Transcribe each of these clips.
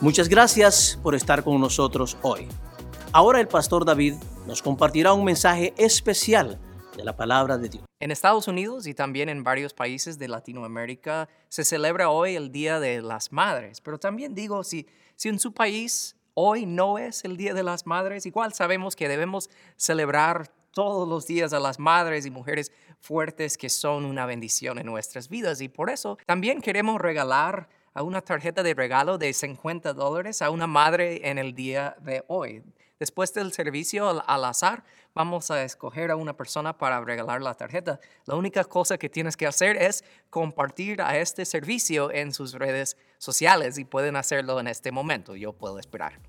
Muchas gracias por estar con nosotros hoy. Ahora el pastor David nos compartirá un mensaje especial de la palabra de Dios. En Estados Unidos y también en varios países de Latinoamérica se celebra hoy el Día de las Madres, pero también digo, si, si en su país hoy no es el Día de las Madres, igual sabemos que debemos celebrar todos los días a las madres y mujeres fuertes que son una bendición en nuestras vidas y por eso también queremos regalar a una tarjeta de regalo de 50 dólares a una madre en el día de hoy. Después del servicio al, azar, vamos a escoger a una persona para regalar la tarjeta. La única cosa que tienes que hacer es compartir a este servicio en sus redes sociales y pueden hacerlo en este momento. Yo puedo esperar.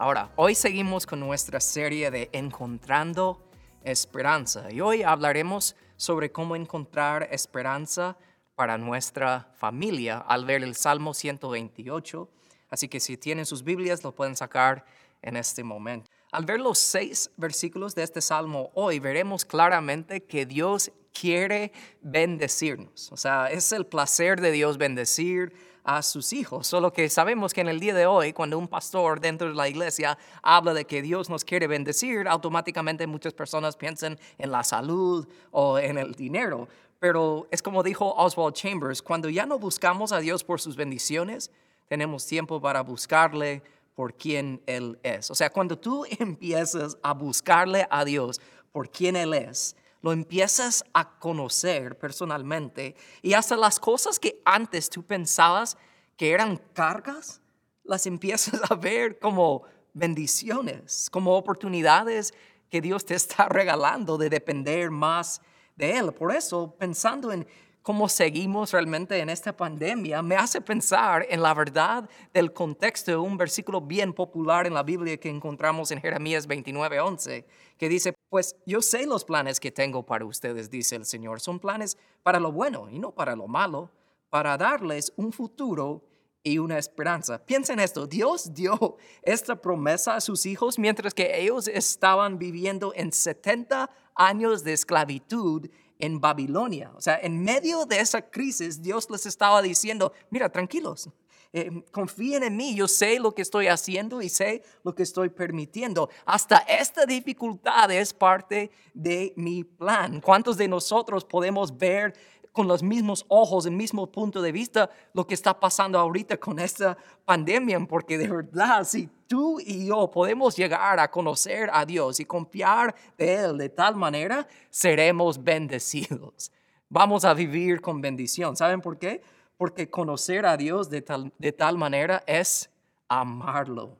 Ahora, hoy seguimos con nuestra serie de Encontrando Esperanza y hoy hablaremos sobre cómo encontrar esperanza para nuestra familia al ver el Salmo 128. Así que si tienen sus Biblias lo pueden sacar en este momento. Al ver los seis versículos de este salmo hoy, veremos claramente que Dios quiere bendecirnos. O sea, es el placer de Dios bendecir a sus hijos. Solo que sabemos que en el día de hoy, cuando un pastor dentro de la iglesia habla de que Dios nos quiere bendecir, automáticamente muchas personas piensan en la salud o en el dinero. Pero es como dijo Oswald Chambers, cuando ya no buscamos a Dios por sus bendiciones, tenemos tiempo para buscarle por quien Él es. O sea, cuando tú empiezas a buscarle a Dios por quien Él es, lo empiezas a conocer personalmente y hasta las cosas que antes tú pensabas que eran cargas, las empiezas a ver como bendiciones, como oportunidades que Dios te está regalando de depender más de Él. Por eso, pensando en cómo seguimos realmente en esta pandemia, me hace pensar en la verdad del contexto de un versículo bien popular en la Biblia que encontramos en Jeremías 29:11, que dice, pues yo sé los planes que tengo para ustedes, dice el Señor, son planes para lo bueno y no para lo malo, para darles un futuro y una esperanza. Piensen esto, Dios dio esta promesa a sus hijos mientras que ellos estaban viviendo en 70 años de esclavitud en Babilonia. O sea, en medio de esa crisis, Dios les estaba diciendo, mira, tranquilos, eh, confíen en mí, yo sé lo que estoy haciendo y sé lo que estoy permitiendo. Hasta esta dificultad es parte de mi plan. ¿Cuántos de nosotros podemos ver con los mismos ojos, el mismo punto de vista, lo que está pasando ahorita con esta pandemia, porque de verdad, si tú y yo podemos llegar a conocer a Dios y confiar de Él de tal manera, seremos bendecidos. Vamos a vivir con bendición. ¿Saben por qué? Porque conocer a Dios de tal, de tal manera es amarlo.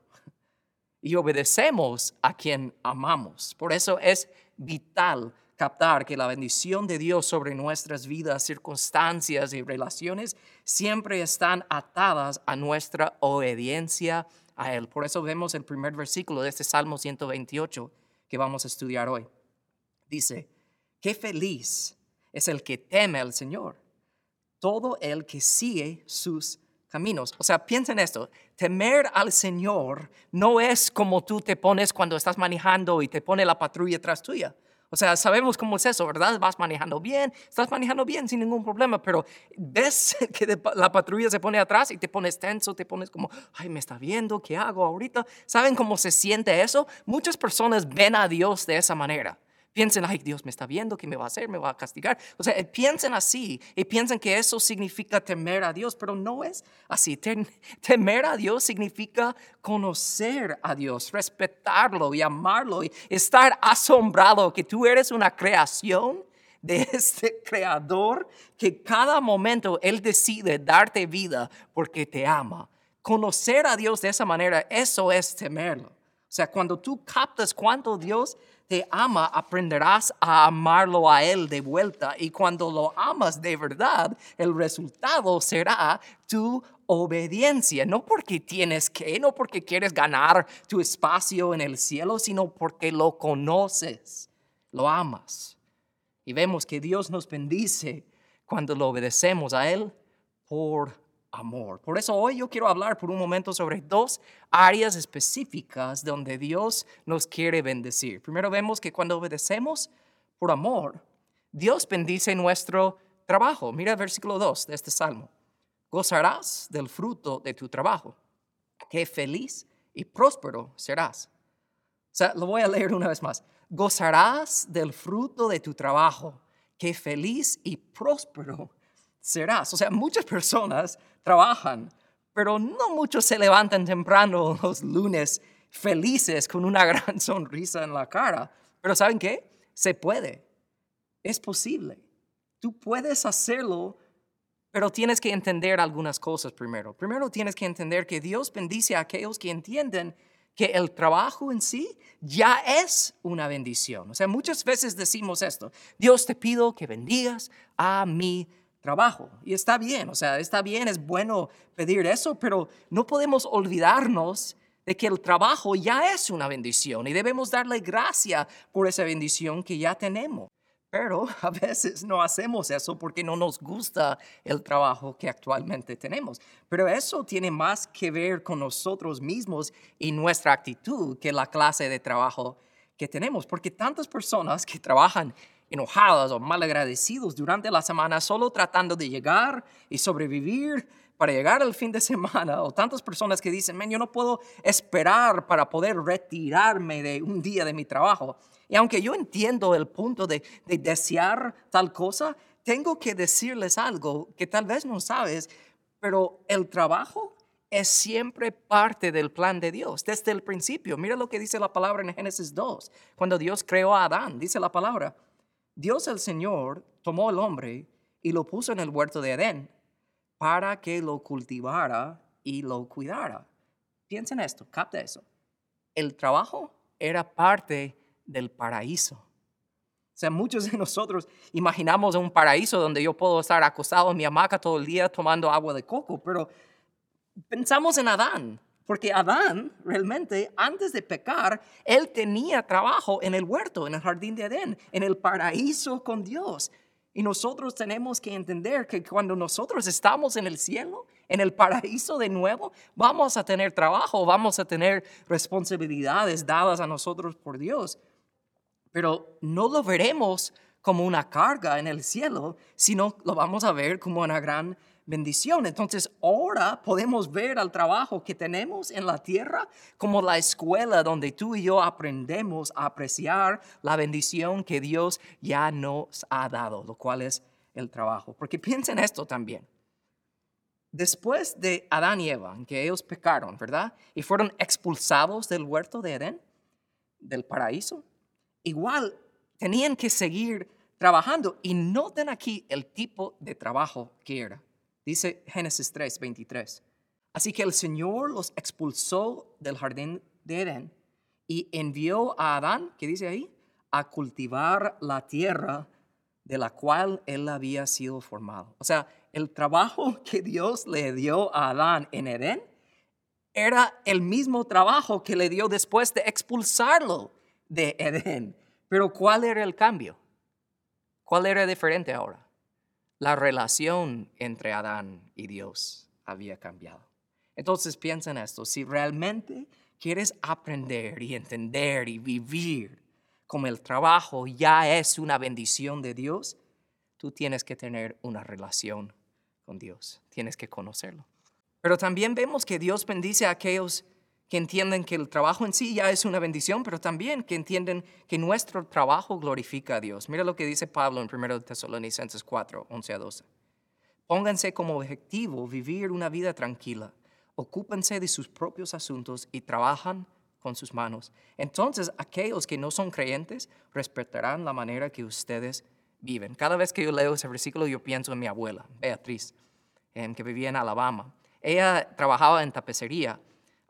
Y obedecemos a quien amamos. Por eso es vital captar que la bendición de Dios sobre nuestras vidas, circunstancias y relaciones siempre están atadas a nuestra obediencia a Él. Por eso vemos el primer versículo de este Salmo 128 que vamos a estudiar hoy. Dice, qué feliz es el que teme al Señor, todo el que sigue sus caminos. O sea, piensa en esto, temer al Señor no es como tú te pones cuando estás manejando y te pone la patrulla tras tuya. O sea, sabemos cómo es eso, ¿verdad? Vas manejando bien, estás manejando bien sin ningún problema, pero ves que la patrulla se pone atrás y te pones tenso, te pones como, ay, me está viendo, ¿qué hago ahorita? ¿Saben cómo se siente eso? Muchas personas ven a Dios de esa manera. Piensen, ay, Dios me está viendo, ¿qué me va a hacer? ¿Me va a castigar? O sea, piensen así y piensen que eso significa temer a Dios, pero no es así. Temer a Dios significa conocer a Dios, respetarlo y amarlo y estar asombrado que tú eres una creación de este creador que cada momento Él decide darte vida porque te ama. Conocer a Dios de esa manera, eso es temerlo. O sea, cuando tú captas cuánto Dios te ama, aprenderás a amarlo a Él de vuelta. Y cuando lo amas de verdad, el resultado será tu obediencia. No porque tienes que, no porque quieres ganar tu espacio en el cielo, sino porque lo conoces, lo amas. Y vemos que Dios nos bendice cuando lo obedecemos a Él por Por eso hoy yo quiero hablar por un momento sobre dos áreas específicas donde Dios nos quiere bendecir. Primero vemos que cuando obedecemos por amor, Dios bendice nuestro trabajo. Mira el versículo 2 de este salmo. Gozarás del fruto de tu trabajo. Qué feliz y próspero serás. O sea, lo voy a leer una vez más. Gozarás del fruto de tu trabajo. Qué feliz y próspero serás. O sea, muchas personas trabajan, pero no muchos se levantan temprano los lunes felices con una gran sonrisa en la cara. Pero ¿saben qué? Se puede. Es posible. Tú puedes hacerlo, pero tienes que entender algunas cosas primero. Primero tienes que entender que Dios bendice a aquellos que entienden que el trabajo en sí ya es una bendición. O sea, muchas veces decimos esto, Dios te pido que bendigas a mi trabajo. Y está bien, o sea, está bien, es bueno pedir eso, pero no podemos olvidarnos de que el trabajo ya es una bendición y debemos darle gracia por esa bendición que ya tenemos. Pero a veces no hacemos eso porque no nos gusta el trabajo que actualmente tenemos. Pero eso tiene más que ver con nosotros mismos y nuestra actitud que la clase de trabajo que tenemos. Porque tantas personas que trabajan enojadas o malagradecidos durante la semana solo tratando de llegar y sobrevivir para llegar al fin de semana, o tantas personas que dicen, yo no puedo esperar para poder retirarme de un día de mi trabajo. Y aunque yo entiendo el punto de, de desear tal cosa, tengo que decirles algo que tal vez no sabes, pero el trabajo es siempre parte del plan de Dios, desde el principio. Mira lo que dice la palabra en Génesis 2, cuando Dios creó a Adán, dice la palabra, Dios el Señor tomó al hombre y lo puso en el huerto de Edén para que lo cultivara y lo cuidara. Piensen esto, capta eso. El trabajo era parte del paraíso. O sea, muchos de nosotros imaginamos un paraíso donde yo puedo estar acostado en mi hamaca todo el día tomando agua de coco, pero pensamos en Adán, porque Adán realmente antes de pecar, él tenía trabajo en el huerto, en el jardín de Edén, en el paraíso con Dios. Y nosotros tenemos que entender que cuando nosotros estamos en el cielo, en el paraíso de nuevo, vamos a tener trabajo, vamos a tener responsabilidades dadas a nosotros por Dios. Pero no lo veremos como una carga en el cielo, sino lo vamos a ver como una gran bendición. Entonces ahora podemos ver al trabajo que tenemos en la tierra como la escuela donde tú y yo aprendemos a apreciar la bendición que Dios ya nos ha dado, lo cual es el trabajo. Porque piensen esto también. Después de Adán y Eva, que ellos pecaron, ¿verdad? Y fueron expulsados del huerto de Edén, del paraíso, igual tenían que seguir trabajando. Y noten aquí el tipo de trabajo que era. Dice Génesis 3, 23. Así que el Señor los expulsó del jardín de Edén y envió a Adán, ¿qué dice ahí? A cultivar la tierra de la cual él había sido formado. O sea, el trabajo que Dios le dio a Adán en Edén era el mismo trabajo que le dio después de expulsarlo de Edén. Pero ¿cuál era el cambio? ¿Cuál era diferente ahora? La relación entre Adán y Dios había cambiado. Entonces piensa en esto, si realmente quieres aprender y entender y vivir como el trabajo ya es una bendición de Dios, tú tienes que tener una relación con Dios, tienes que conocerlo. Pero también vemos que Dios bendice a aquellos que entienden que el trabajo en sí ya es una bendición, pero también que entienden que nuestro trabajo glorifica a Dios. Mira lo que dice Pablo en 1 Tesalonicenses 4, 11 a 12. Pónganse como objetivo vivir una vida tranquila, ocúpense de sus propios asuntos y trabajan con sus manos. Entonces aquellos que no son creyentes respetarán la manera que ustedes viven. Cada vez que yo leo ese versículo yo pienso en mi abuela, Beatriz, que vivía en Alabama. Ella trabajaba en tapicería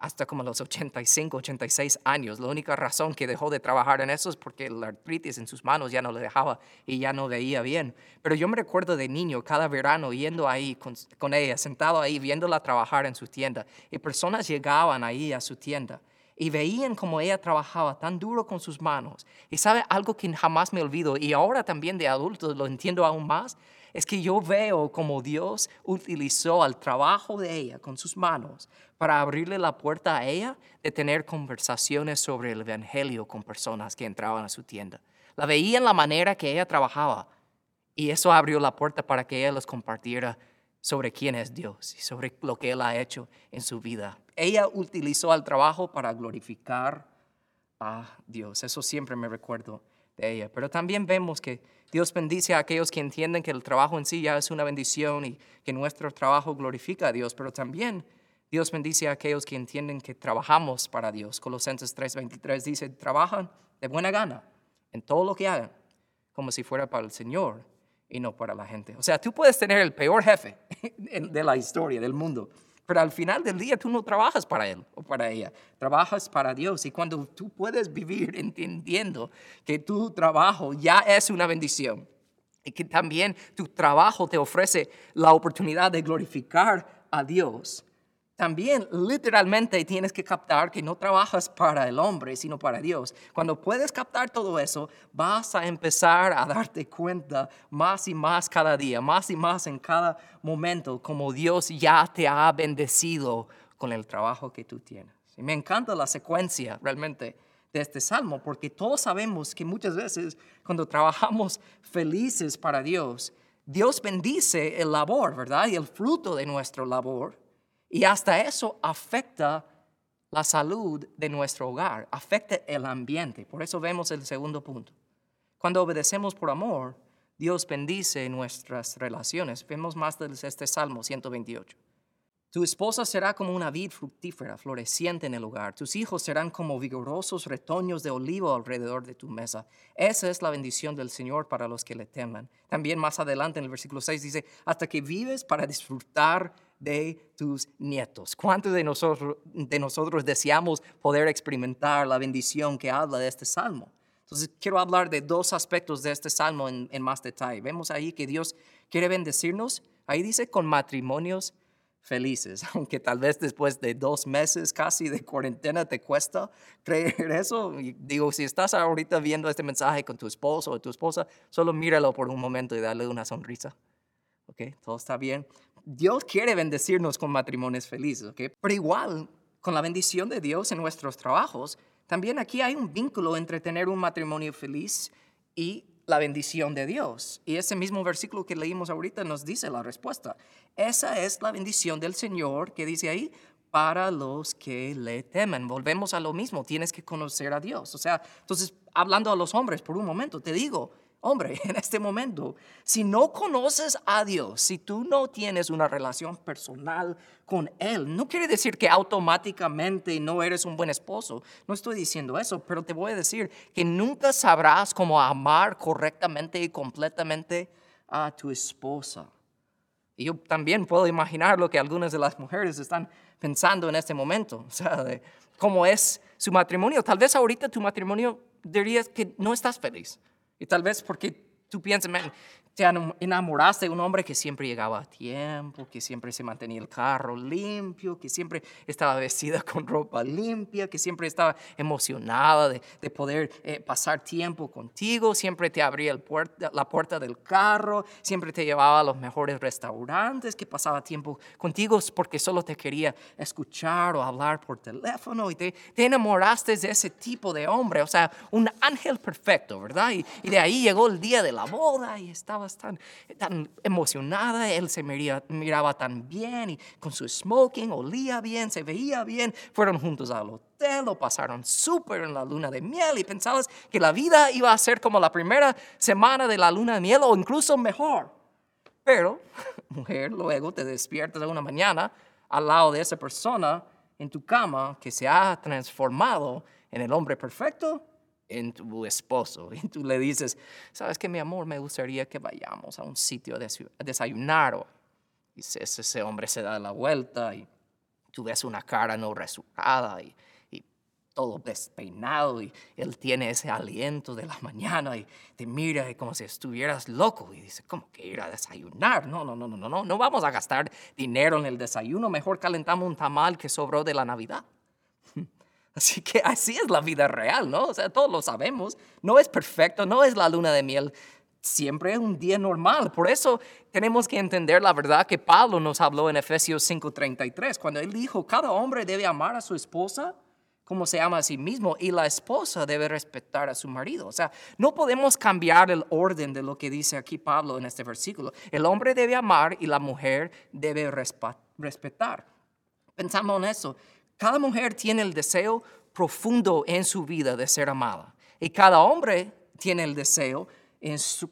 hasta como los 85, 86 años. La única razón que dejó de trabajar en eso es porque la artritis en sus manos ya no le dejaba y ya no veía bien. Pero yo me recuerdo de niño, cada verano, yendo ahí con, con ella, sentado ahí, viéndola trabajar en su tienda. Y personas llegaban ahí a su tienda y veían cómo ella trabajaba tan duro con sus manos. Y sabe algo que jamás me olvido, y ahora también de adulto lo entiendo aún más, es que yo veo cómo Dios utilizó el trabajo de ella con sus manos para abrirle la puerta a ella de tener conversaciones sobre el Evangelio con personas que entraban a su tienda. La veía en la manera que ella trabajaba. Y eso abrió la puerta para que ella les compartiera sobre quién es Dios y sobre lo que Él ha hecho en su vida. Ella utilizó el trabajo para glorificar a Dios. Eso siempre me recuerdo de ella. Pero también vemos que Dios bendice a aquellos que entienden que el trabajo en sí ya es una bendición y que nuestro trabajo glorifica a Dios. Pero también Dios bendice a aquellos que entienden que trabajamos para Dios. Colosenses 3:23 dice, trabajan de buena gana en todo lo que hagan, como si fuera para el Señor y no para la gente. O sea, tú puedes tener el peor jefe de la historia, del mundo, pero al final del día tú no trabajas para él o para ella, trabajas para Dios. Y cuando tú puedes vivir entendiendo que tu trabajo ya es una bendición y que también tu trabajo te ofrece la oportunidad de glorificar a Dios, también literalmente tienes que captar que no trabajas para el hombre, sino para Dios. Cuando puedes captar todo eso, vas a empezar a darte cuenta más y más cada día, más y más en cada momento, como Dios ya te ha bendecido con el trabajo que tú tienes. Y me encanta la secuencia realmente de este salmo, porque todos sabemos que muchas veces cuando trabajamos felices para Dios, Dios bendice el labor, ¿verdad? Y el fruto de nuestro labor. Y hasta eso afecta la salud de nuestro hogar, afecta el ambiente. Por eso vemos el segundo punto. Cuando obedecemos por amor, Dios bendice nuestras relaciones. Vemos más de este Salmo 128. Tu esposa será como una vid fructífera, floreciente en el hogar. Tus hijos serán como vigorosos retoños de olivo alrededor de tu mesa. Esa es la bendición del Señor para los que le teman. También más adelante en el versículo 6 dice, hasta que vives para disfrutar de tus nietos. ¿Cuántos de nosotros, de nosotros deseamos poder experimentar la bendición que habla de este salmo? Entonces, quiero hablar de dos aspectos de este salmo en, en más detalle. Vemos ahí que Dios quiere bendecirnos. Ahí dice con matrimonios felices, aunque tal vez después de dos meses casi de cuarentena te cuesta creer eso. Digo, si estás ahorita viendo este mensaje con tu esposo o tu esposa, solo míralo por un momento y dale una sonrisa. ¿Ok? Todo está bien. Dios quiere bendecirnos con matrimonios felices, ¿ok? Pero igual, con la bendición de Dios en nuestros trabajos, también aquí hay un vínculo entre tener un matrimonio feliz y la bendición de Dios. Y ese mismo versículo que leímos ahorita nos dice la respuesta. Esa es la bendición del Señor que dice ahí, para los que le temen. Volvemos a lo mismo, tienes que conocer a Dios. O sea, entonces, hablando a los hombres por un momento, te digo, Hombre, en este momento, si no conoces a Dios, si tú no tienes una relación personal con Él, no quiere decir que automáticamente no eres un buen esposo. No estoy diciendo eso, pero te voy a decir que nunca sabrás cómo amar correctamente y completamente a tu esposa. Y yo también puedo imaginar lo que algunas de las mujeres están pensando en este momento, o sea, de cómo es su matrimonio. Tal vez ahorita tu matrimonio dirías que no estás feliz y tal vez porque tú piensas, te enamoraste de un hombre que siempre llegaba a tiempo, que siempre se mantenía el carro limpio, que siempre estaba vestida con ropa limpia, que siempre estaba emocionada de, poder eh, pasar tiempo contigo, siempre te abría el la puerta del carro, siempre te llevaba a los mejores restaurantes, que pasaba tiempo contigo porque solo te quería escuchar o hablar por teléfono y te, te enamoraste de ese tipo de hombre, o sea, un ángel perfecto, ¿verdad? Y, y de ahí llegó el día de la boda y estaba tan, emocionada, él se miraba tan bien y con su smoking olía bien, se veía bien, fueron juntos al hotel, lo pasaron súper en la luna de miel y pensabas que la vida iba a ser como la primera semana de la luna de miel o incluso mejor. Pero, mujer, luego te despiertas una mañana al lado de esa persona en tu cama que se ha transformado en el hombre perfecto en tu esposo y tú le dices, sabes que mi amor, me gustaría que vayamos a un sitio a desayunar. Y ese hombre se da la vuelta y tú ves una cara no resultada y, y, todo despeinado y él tiene ese aliento de la mañana y te mira como si estuvieras loco y dice, ¿cómo que ir a desayunar? No, no, no, no, no, no, no vamos a gastar dinero en el desayuno, mejor calentamos un tamal que sobró de la Navidad. Así que así es la vida real, ¿no? O sea, todos lo sabemos. No es perfecto, no es la luna de miel. Siempre es un día normal. Por eso tenemos que entender la verdad que Pablo nos habló en Efesios 5:33, cuando él dijo, cada hombre debe amar a su esposa como se ama a sí mismo y la esposa debe respetar a su marido. O sea, no podemos cambiar el orden de lo que dice aquí Pablo en este versículo. El hombre debe amar y la mujer debe respetar. Pensamos en eso. Cada mujer tiene el deseo profundo en su vida de ser amada y cada hombre tiene el deseo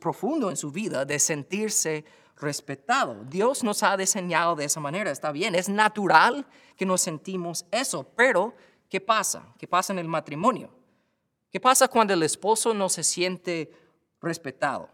profundo en su vida de sentirse respetado. Dios nos ha diseñado de esa manera, está bien, es natural que nos sentimos eso, pero ¿qué pasa? ¿Qué pasa en el matrimonio? ¿Qué pasa cuando el esposo no se siente respetado?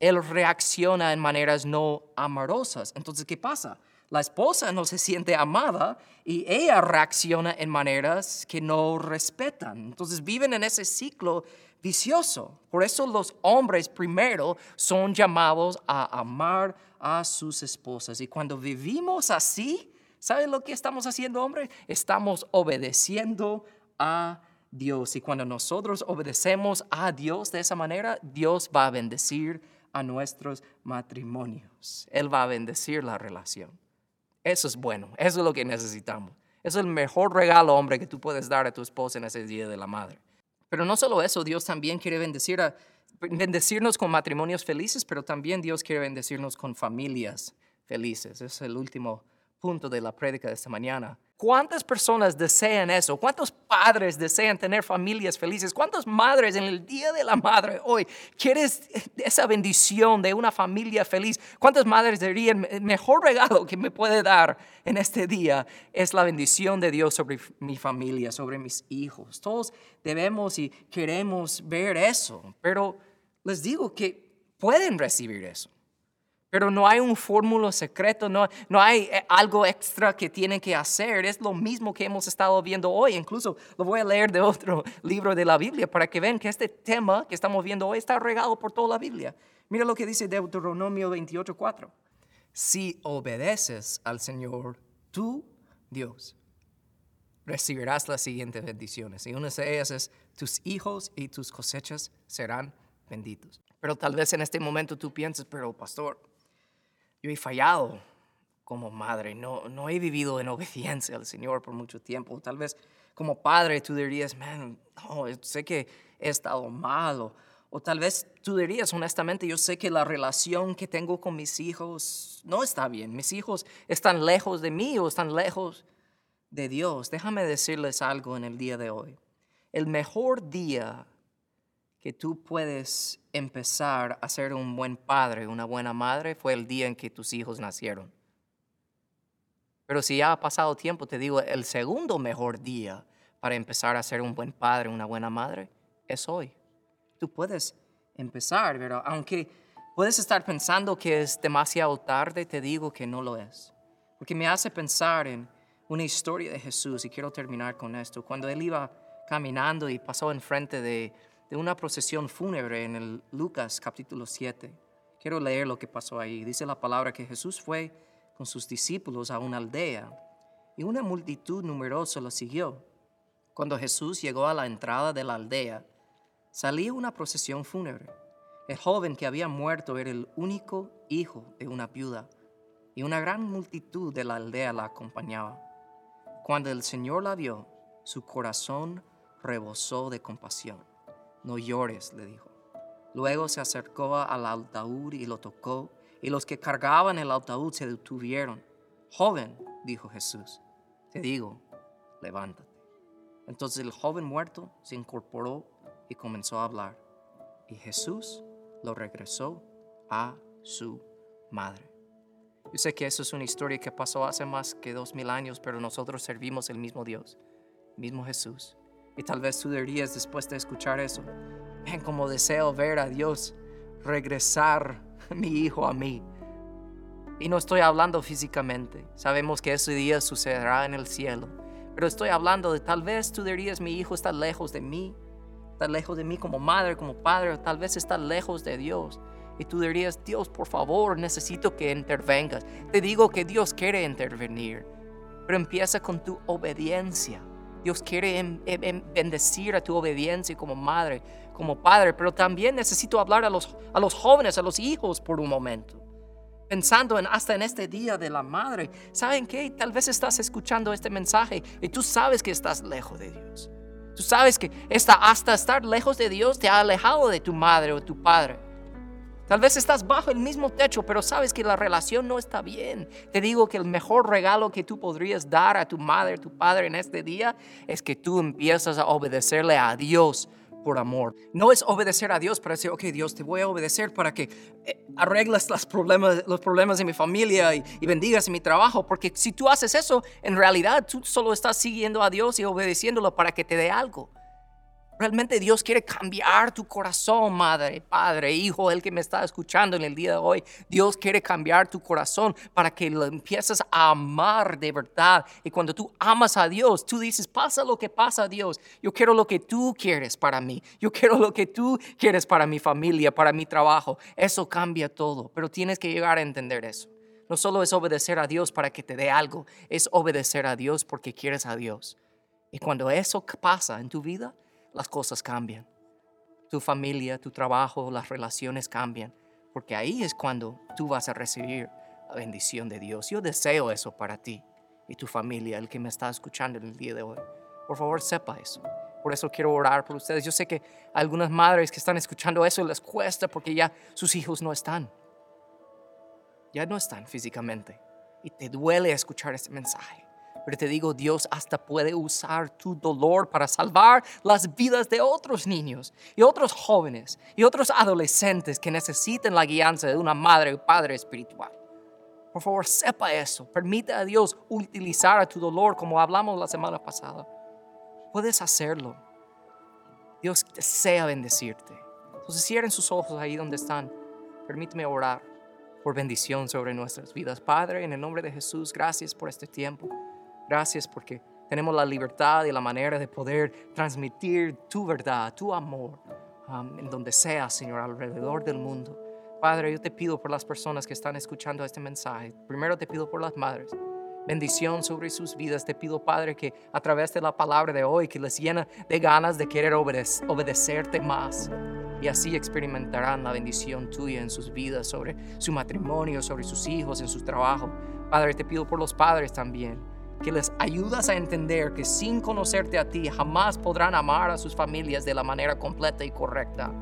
Él reacciona en maneras no amorosas. Entonces, ¿qué pasa? La esposa no se siente amada y ella reacciona en maneras que no respetan. Entonces viven en ese ciclo vicioso. Por eso los hombres primero son llamados a amar a sus esposas. Y cuando vivimos así, ¿saben lo que estamos haciendo, hombre? Estamos obedeciendo a Dios. Y cuando nosotros obedecemos a Dios de esa manera, Dios va a bendecir a nuestros matrimonios. Él va a bendecir la relación. Eso es bueno, eso es lo que necesitamos. Es el mejor regalo, hombre, que tú puedes dar a tu esposa en ese día de la madre. Pero no solo eso, Dios también quiere bendecir a, bendecirnos con matrimonios felices, pero también Dios quiere bendecirnos con familias felices. Es el último punto de la prédica de esta mañana. ¿Cuántas personas desean eso? ¿Cuántos padres desean tener familias felices? ¿Cuántas madres en el Día de la Madre hoy quieres esa bendición de una familia feliz? ¿Cuántas madres dirían, el mejor regalo que me puede dar en este día es la bendición de Dios sobre mi familia, sobre mis hijos? Todos debemos y queremos ver eso, pero les digo que pueden recibir eso. Pero no hay un fórmula secreto, no, no hay eh, algo extra que tienen que hacer. Es lo mismo que hemos estado viendo hoy. Incluso lo voy a leer de otro libro de la Biblia para que vean que este tema que estamos viendo hoy está regado por toda la Biblia. Mira lo que dice Deuteronomio 28:4. Si obedeces al Señor, tú, Dios, recibirás las siguientes bendiciones. Y una de ellas es, tus hijos y tus cosechas serán benditos. Pero tal vez en este momento tú pienses, pero pastor, yo he fallado como madre, no, no he vivido en obediencia al Señor por mucho tiempo. Tal vez como padre tú dirías, man, no, sé que he estado malo. O tal vez tú dirías, honestamente, yo sé que la relación que tengo con mis hijos no está bien. Mis hijos están lejos de mí o están lejos de Dios. Déjame decirles algo en el día de hoy. El mejor día que tú puedes empezar a ser un buen padre, una buena madre, fue el día en que tus hijos nacieron. Pero si ya ha pasado tiempo, te digo, el segundo mejor día para empezar a ser un buen padre, una buena madre, es hoy. Tú puedes empezar, pero aunque puedes estar pensando que es demasiado tarde, te digo que no lo es. Porque me hace pensar en una historia de Jesús y quiero terminar con esto. Cuando él iba caminando y pasó enfrente de de una procesión fúnebre en el Lucas capítulo 7. Quiero leer lo que pasó ahí. Dice la palabra que Jesús fue con sus discípulos a una aldea y una multitud numerosa lo siguió. Cuando Jesús llegó a la entrada de la aldea, salía una procesión fúnebre. El joven que había muerto era el único hijo de una viuda y una gran multitud de la aldea la acompañaba. Cuando el Señor la vio, su corazón rebosó de compasión no llores, le dijo. Luego se acercó al ataúd y lo tocó, y los que cargaban el ataúd se detuvieron. Joven, dijo Jesús, te digo, levántate. Entonces el joven muerto se incorporó y comenzó a hablar, y Jesús lo regresó a su madre. Yo sé que eso es una historia que pasó hace más que dos mil años, pero nosotros servimos el mismo Dios, el mismo Jesús. Y tal vez tú dirías después de escuchar eso, ven como deseo ver a Dios regresar mi hijo a mí. Y no estoy hablando físicamente, sabemos que ese día sucederá en el cielo, pero estoy hablando de tal vez tú dirías mi hijo está lejos de mí, está lejos de mí como madre, como padre, tal vez está lejos de Dios. Y tú dirías, Dios, por favor, necesito que intervengas. Te digo que Dios quiere intervenir, pero empieza con tu obediencia. Dios quiere bendecir a tu obediencia como madre, como padre, pero también necesito hablar a los, a los jóvenes, a los hijos por un momento. pensando en hasta en este día de la madre. ¿Saben qué? Tal vez estás escuchando este mensaje y tú sabes que estás lejos de Dios. Tú sabes que hasta estar lejos de Dios te ha alejado de tu madre o tu padre. Tal vez estás bajo el mismo techo, pero sabes que la relación no está bien. Te digo que el mejor regalo que tú podrías dar a tu madre, tu padre en este día, es que tú empiezas a obedecerle a Dios por amor. No es obedecer a Dios para decir, ok, Dios, te voy a obedecer para que eh, arregles los problemas, los problemas de mi familia y, y bendigas mi trabajo. Porque si tú haces eso, en realidad tú solo estás siguiendo a Dios y obedeciéndolo para que te dé algo. Realmente Dios quiere cambiar tu corazón, madre, padre, hijo, el que me está escuchando en el día de hoy. Dios quiere cambiar tu corazón para que lo empieces a amar de verdad. Y cuando tú amas a Dios, tú dices, pasa lo que pasa, Dios. Yo quiero lo que tú quieres para mí. Yo quiero lo que tú quieres para mi familia, para mi trabajo. Eso cambia todo, pero tienes que llegar a entender eso. No solo es obedecer a Dios para que te dé algo, es obedecer a Dios porque quieres a Dios. Y cuando eso pasa en tu vida, las cosas cambian. Tu familia, tu trabajo, las relaciones cambian, porque ahí es cuando tú vas a recibir la bendición de Dios. Yo deseo eso para ti y tu familia, el que me está escuchando en el día de hoy. Por favor, sepa eso. Por eso quiero orar por ustedes. Yo sé que algunas madres que están escuchando eso les cuesta porque ya sus hijos no están. Ya no están físicamente. Y te duele escuchar este mensaje. Pero te digo, Dios hasta puede usar tu dolor para salvar las vidas de otros niños y otros jóvenes y otros adolescentes que necesiten la guianza de una madre o padre espiritual. Por favor, sepa eso. Permite a Dios utilizar a tu dolor como hablamos la semana pasada. Puedes hacerlo. Dios desea bendecirte. Entonces cierren sus ojos ahí donde están. Permíteme orar por bendición sobre nuestras vidas. Padre, en el nombre de Jesús, gracias por este tiempo. Gracias porque tenemos la libertad y la manera de poder transmitir tu verdad, tu amor, um, en donde sea, Señor, alrededor del mundo. Padre, yo te pido por las personas que están escuchando este mensaje. Primero te pido por las madres. Bendición sobre sus vidas. Te pido, Padre, que a través de la palabra de hoy, que les llena de ganas de querer obedecerte más. Y así experimentarán la bendición tuya en sus vidas, sobre su matrimonio, sobre sus hijos, en su trabajo. Padre, te pido por los padres también que les ayudas a entender que sin conocerte a ti jamás podrán amar a sus familias de la manera completa y correcta.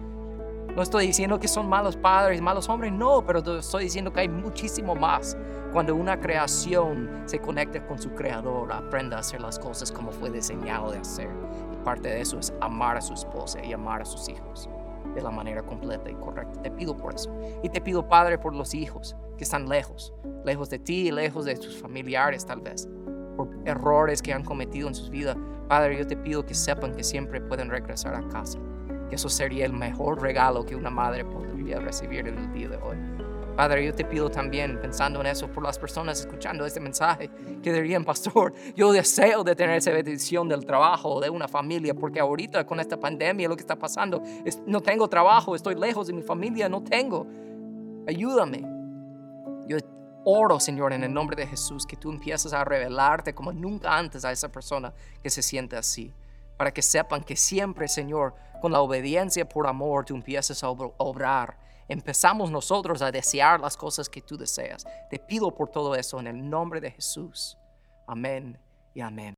No estoy diciendo que son malos padres, malos hombres, no, pero estoy diciendo que hay muchísimo más cuando una creación se conecta con su creador, aprenda a hacer las cosas como fue diseñado de hacer. Y parte de eso es amar a su esposa y amar a sus hijos de la manera completa y correcta. Te pido por eso. Y te pido, Padre, por los hijos que están lejos, lejos de ti, lejos de tus familiares tal vez por errores que han cometido en sus vidas. Padre, yo te pido que sepan que siempre pueden regresar a casa. Que eso sería el mejor regalo que una madre podría recibir en el día de hoy. Padre, yo te pido también, pensando en eso, por las personas escuchando este mensaje, que dirían, pastor, yo deseo de tener esa bendición del trabajo, de una familia, porque ahorita con esta pandemia lo que está pasando es, no tengo trabajo, estoy lejos de mi familia, no tengo. Ayúdame. Yo Oro, Señor, en el nombre de Jesús, que tú empieces a revelarte como nunca antes a esa persona que se siente así. Para que sepan que siempre, Señor, con la obediencia por amor, tú empiezas a obrar. Empezamos nosotros a desear las cosas que tú deseas. Te pido por todo eso en el nombre de Jesús. Amén y amén.